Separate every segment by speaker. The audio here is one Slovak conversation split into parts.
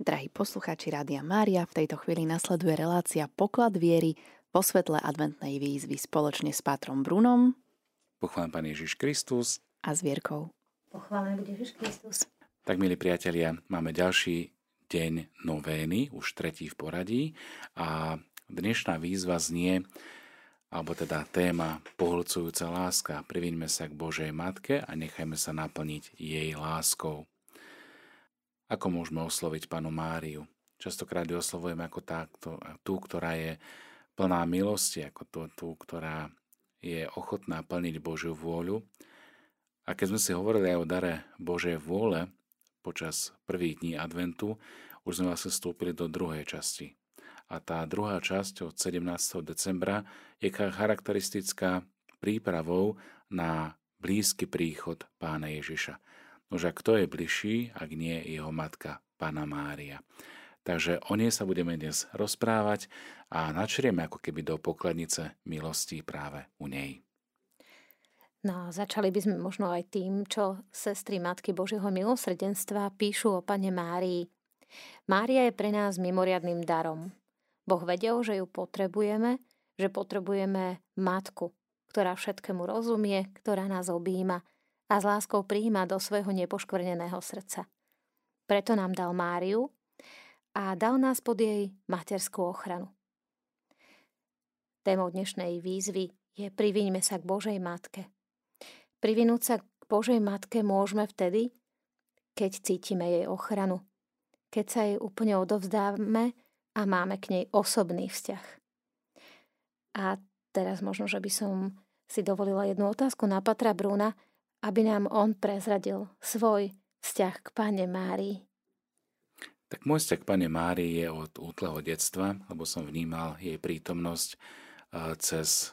Speaker 1: Drahí poslucháči Rádia Mária, v tejto chvíli nasleduje relácia Poklad viery vo svetle adventnej výzvy spoločne s Pátrom Brunom.
Speaker 2: Pochválen Pán Ježiš Kristus.
Speaker 1: A s Vierkou.
Speaker 3: Pochválen Ježiš Kristus.
Speaker 2: Tak, milí priatelia, máme ďalší deň novény, už tretí v poradí a dnešná výzva znie, alebo teda téma pohlcujúca láska. Priviňme sa k Božej Matke a nechajme sa naplniť jej láskou. Ako môžeme osloviť panu Máriu? Častokrát ju oslovujeme ako tá, tú, ktorá je plná milosti, ako tú, tú, ktorá je ochotná plniť Božiu vôľu. A keď sme si hovorili aj o dare Božej vôle počas prvých dní adventu, už sme vlastne vstúpili do druhej časti. A tá druhá časť od 17. decembra je charakteristická prípravou na blízky príchod pána Ježiša. Nože kto je bližší, ak nie jeho matka, Pana Mária. Takže o nej sa budeme dnes rozprávať a načrieme ako keby do pokladnice milosti práve u nej.
Speaker 3: No a začali by sme možno aj tým, čo sestry Matky Božieho milosrdenstva píšu o Pane Márii. Mária je pre nás mimoriadným darom. Boh vedel, že ju potrebujeme, že potrebujeme matku, ktorá všetkému rozumie, ktorá nás objíma, a s láskou prijíma do svojho nepoškvrneného srdca. Preto nám dal Máriu a dal nás pod jej materskú ochranu. Témou dnešnej výzvy je priviňme sa k Božej Matke. Privinúť sa k Božej Matke môžeme vtedy, keď cítime jej ochranu, keď sa jej úplne odovzdávame a máme k nej osobný vzťah. A teraz možno, že by som si dovolila jednu otázku na Patra Brúna, aby nám on prezradil svoj vzťah k Pane Márii.
Speaker 2: Tak môj vzťah k Pane Márii je od útleho detstva, lebo som vnímal jej prítomnosť cez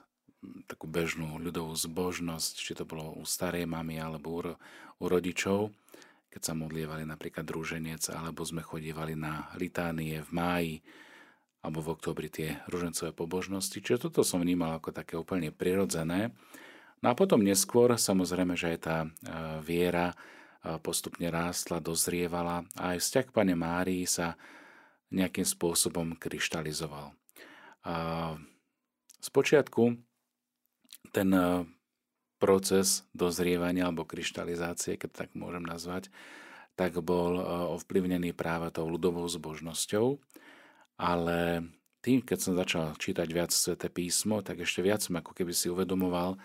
Speaker 2: takú bežnú ľudovú zbožnosť, či to bolo u starej mamy alebo u, rodičov, keď sa modlievali napríklad druženec, alebo sme chodívali na litánie v máji, alebo v oktobri tie ružencové pobožnosti. Čiže toto som vnímal ako také úplne prirodzené. No a potom neskôr samozrejme, že aj tá e, viera e, postupne rástla, dozrievala a aj vzťah k Pane Márii sa nejakým spôsobom kryštalizoval. A spočiatku ten e, proces dozrievania alebo kryštalizácie, keď tak môžem nazvať, tak bol ovplyvnený práve tou ľudovou zbožnosťou, ale tým, keď som začal čítať viac Sveté písmo, tak ešte viac som ako keby si uvedomoval,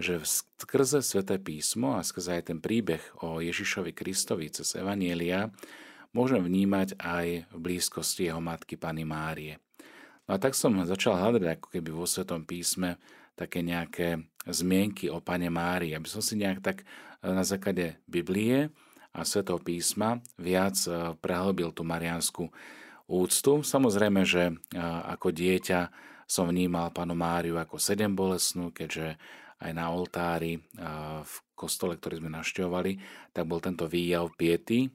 Speaker 2: že skrze Sveté písmo a skrze aj ten príbeh o Ježišovi Kristovi cez Evanielia môžem vnímať aj v blízkosti jeho matky Pany Márie. No a tak som začal hľadať ako keby vo Svetom písme také nejaké zmienky o Pane Márii, aby som si nejak tak e, na základe Biblie a Svetého písma viac e, prehlbil tú marianskú úctu. Samozrejme, že e, ako dieťa som vnímal panu Máriu ako sedem bolesnú, keďže aj na oltári v kostole, ktorý sme našťovali, tak bol tento výjav piety,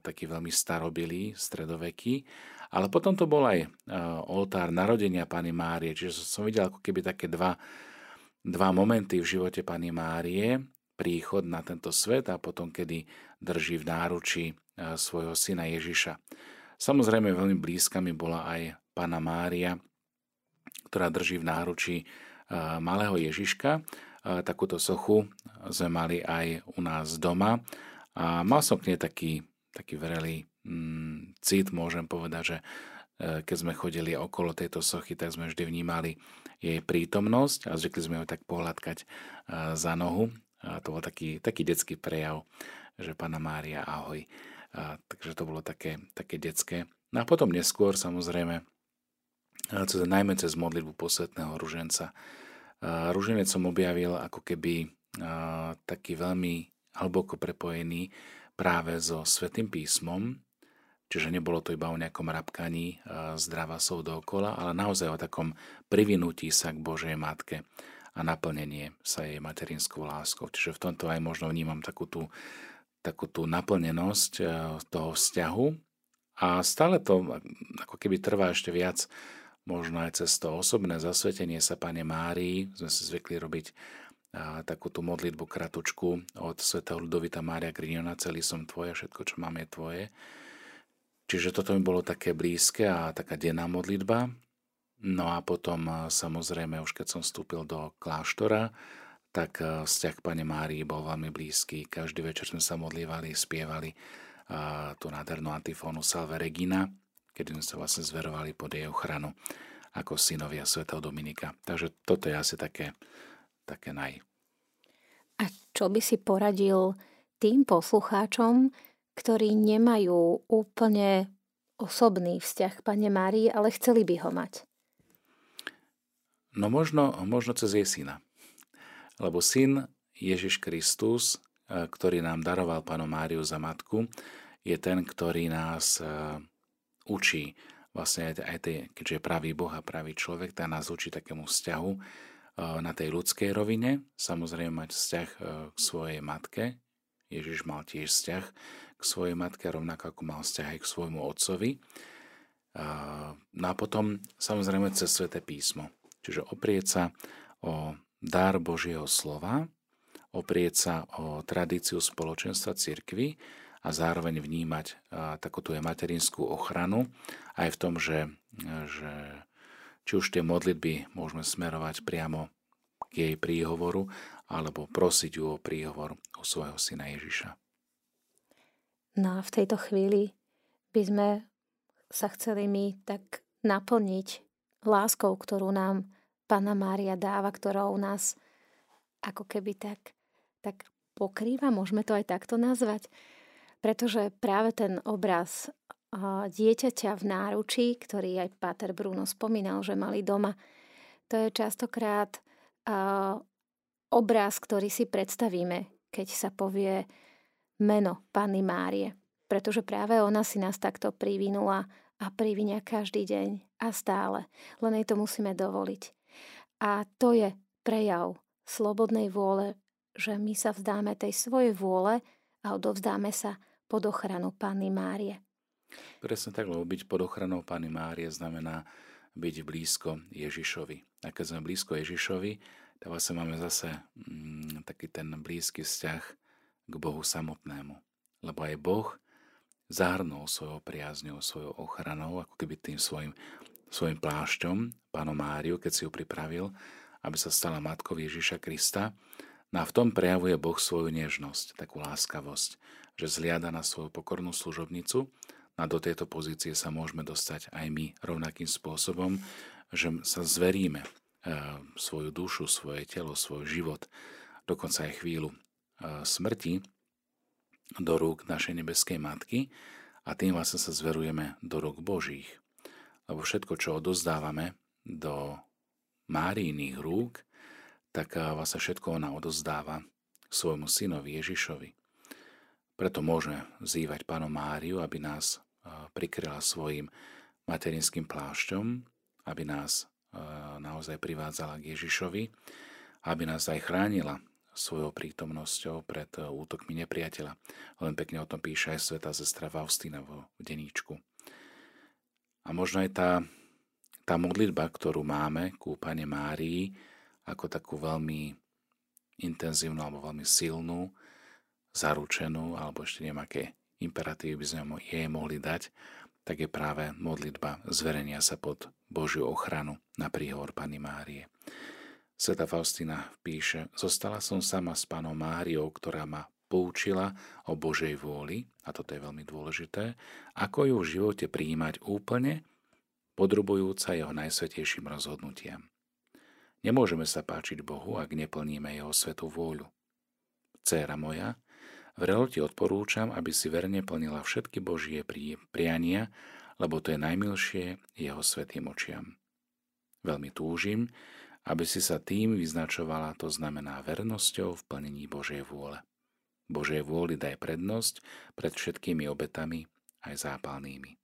Speaker 2: taký veľmi starobilý, stredoveký. Ale potom to bol aj oltár narodenia Pany Márie, čiže som videl ako keby také dva, dva momenty v živote Pany Márie, príchod na tento svet a potom, kedy drží v náruči svojho syna Ježiša. Samozrejme veľmi blízka mi bola aj Pana Mária, ktorá drží v náruči malého Ježiška. Takúto sochu sme mali aj u nás doma a mal som k nej taký, taký vrelý mm, cit, môžem povedať, že e, keď sme chodili okolo tejto sochy, tak sme vždy vnímali jej prítomnosť a zvykli sme ju tak pohľadkať e, za nohu. A to bol taký, taký detský prejav, že Pana Mária, ahoj. A, takže to bolo také, také detské. No a potom neskôr samozrejme najmä cez modlitbu posvetného ruženca. Ruženec som objavil ako keby taký veľmi hlboko prepojený práve so Svetým písmom, čiže nebolo to iba o nejakom rabkaní zdravasov dookola, ale naozaj o takom privinutí sa k Božej Matke a naplnenie sa jej materinskou láskou. Čiže v tomto aj možno vnímam takú tú, takú tú naplnenosť toho vzťahu a stále to ako keby trvá ešte viac možno aj cez to osobné zasvetenie sa Pane Márii, sme si zvykli robiť takúto modlitbu kratučku od svätého Ludovita Mária Grignona, celý som tvoje, všetko, čo mám, je tvoje. Čiže toto mi bolo také blízke a taká denná modlitba. No a potom samozrejme, už keď som vstúpil do kláštora, tak vzťah k Pane Márii bol veľmi blízky. Každý večer sme sa modlívali, spievali a tú nádhernú antifónu Salve Regina, kedy sme sa vlastne zverovali pod jej ochranu ako synovia svätého Dominika. Takže toto je asi také, také naj.
Speaker 3: A čo by si poradil tým poslucháčom, ktorí nemajú úplne osobný vzťah k Pane Márii, ale chceli by ho mať?
Speaker 2: No možno, možno cez jej syna. Lebo syn Ježiš Kristus, e, ktorý nám daroval Panu Máriu za matku, je ten, ktorý nás e, učí vlastne aj, aj tej, keďže je pravý Boh a pravý človek, tak nás učí takému vzťahu e, na tej ľudskej rovine. Samozrejme mať vzťah k svojej matke. Ježiš mal tiež vzťah k svojej matke, rovnako ako mal vzťah aj k svojmu otcovi. No a potom samozrejme cez Svete písmo. Čiže oprieť sa o dar Božieho slova, oprieť sa o tradíciu spoločenstva cirkvy a zároveň vnímať takúto je materinskú ochranu aj v tom, že, že či už tie modlitby môžeme smerovať priamo k jej príhovoru alebo prosiť ju o príhovor u svojho syna Ježiša.
Speaker 3: No a v tejto chvíli by sme sa chceli my tak naplniť láskou, ktorú nám Pana Mária dáva, ktorou nás ako keby tak, tak pokrýva, môžeme to aj takto nazvať. Pretože práve ten obraz dieťaťa v náručí, ktorý aj Pater Bruno spomínal, že mali doma, to je častokrát obraz, ktorý si predstavíme, keď sa povie meno Panny Márie, pretože práve ona si nás takto privinula a privinia každý deň a stále. Len jej to musíme dovoliť. A to je prejav slobodnej vôle, že my sa vzdáme tej svojej vôle a odovzdáme sa pod ochranu Panny Márie.
Speaker 2: Presne tak, lebo byť pod ochranou Panny Márie znamená byť blízko Ježišovi. A keď sme blízko Ježišovi, tak vlastne máme zase mm, taký ten blízky vzťah k Bohu samotnému. Lebo aj Boh zahrnul svojou priazňou, svojou ochranou, ako keby tým svojim, svojim plášťom, pánu Máriu, keď si ju pripravil, aby sa stala matkou Ježiša Krista. No a v tom prejavuje Boh svoju nežnosť, takú láskavosť, že zliada na svoju pokornú služobnicu a do tejto pozície sa môžeme dostať aj my rovnakým spôsobom, že sa zveríme e, svoju dušu, svoje telo, svoj život, dokonca aj chvíľu smrti do rúk našej nebeskej matky a tým vlastne sa zverujeme do rúk Božích. Lebo všetko, čo odozdávame do Márijných rúk, tak vlastne všetko ona odozdáva svojmu synovi Ježišovi. Preto môžeme vzývať Pánu Máriu, aby nás prikryla svojim materinským plášťom, aby nás naozaj privádzala k Ježišovi, aby nás aj chránila svojou prítomnosťou pred eh, útokmi nepriateľa. Len pekne o tom píše aj sveta sestra Faustina vo deníčku. A možno aj tá, tá modlitba, ktorú máme ku Pane Márii, ako takú veľmi intenzívnu alebo veľmi silnú, zaručenú, alebo ešte neviem, aké imperatívy by sme jej mohli dať, tak je práve modlitba zverenia sa pod Božiu ochranu na príhovor Pany Márie. Sveta Faustina píše, zostala som sama s pánom Máriou, ktorá ma poučila o Božej vôli, a toto je veľmi dôležité, ako ju v živote prijímať úplne, podrobujúca jeho najsvetejším rozhodnutiam. Nemôžeme sa páčiť Bohu, ak neplníme jeho svetú vôľu. Céra moja, vrelo ti odporúčam, aby si verne plnila všetky Božie priania, lebo to je najmilšie jeho svetým očiam. Veľmi túžim, aby si sa tým vyznačovala, to znamená vernosťou v plnení Božej vôle. Božej vôli daj prednosť pred všetkými obetami, aj zápalnými.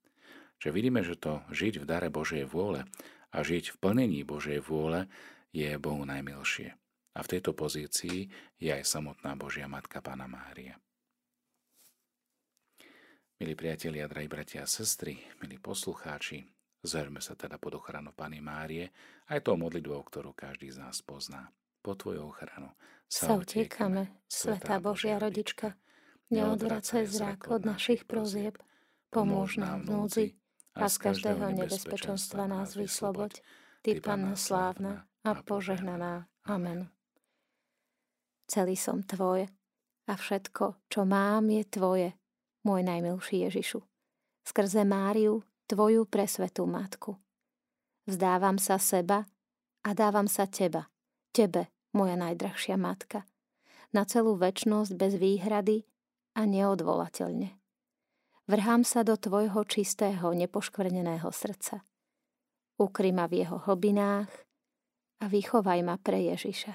Speaker 2: Že vidíme, že to žiť v dare Božej vôle a žiť v plnení Božej vôle je Bohu najmilšie. A v tejto pozícii je aj samotná Božia Matka Pána Mária. Milí priatelia, drahí bratia a sestry, milí poslucháči, Zverme sa teda pod ochranu Pany Márie, aj tou modlitbou, ktorú každý z nás pozná. Po Tvoju ochranu
Speaker 3: sa utiekame, Svetá Božia Rodička, neodvracaj zrak od našich prozieb, pomôž nám v núdzi a z každého nebezpečenstva nás vysloboď. Ty, Panna slávna a požehnaná. Amen. Celý som Tvoj a všetko, čo mám, je Tvoje, môj najmilší Ježišu. Skrze Máriu, Tvoju presvetú Matku. Vzdávam sa seba a dávam sa Teba, Tebe, moja najdrahšia Matka, na celú väčnosť bez výhrady a neodvolateľne. Vrhám sa do Tvojho čistého, nepoškvrneného srdca. Ukry ma v jeho hlbinách a vychovaj ma pre Ježiša.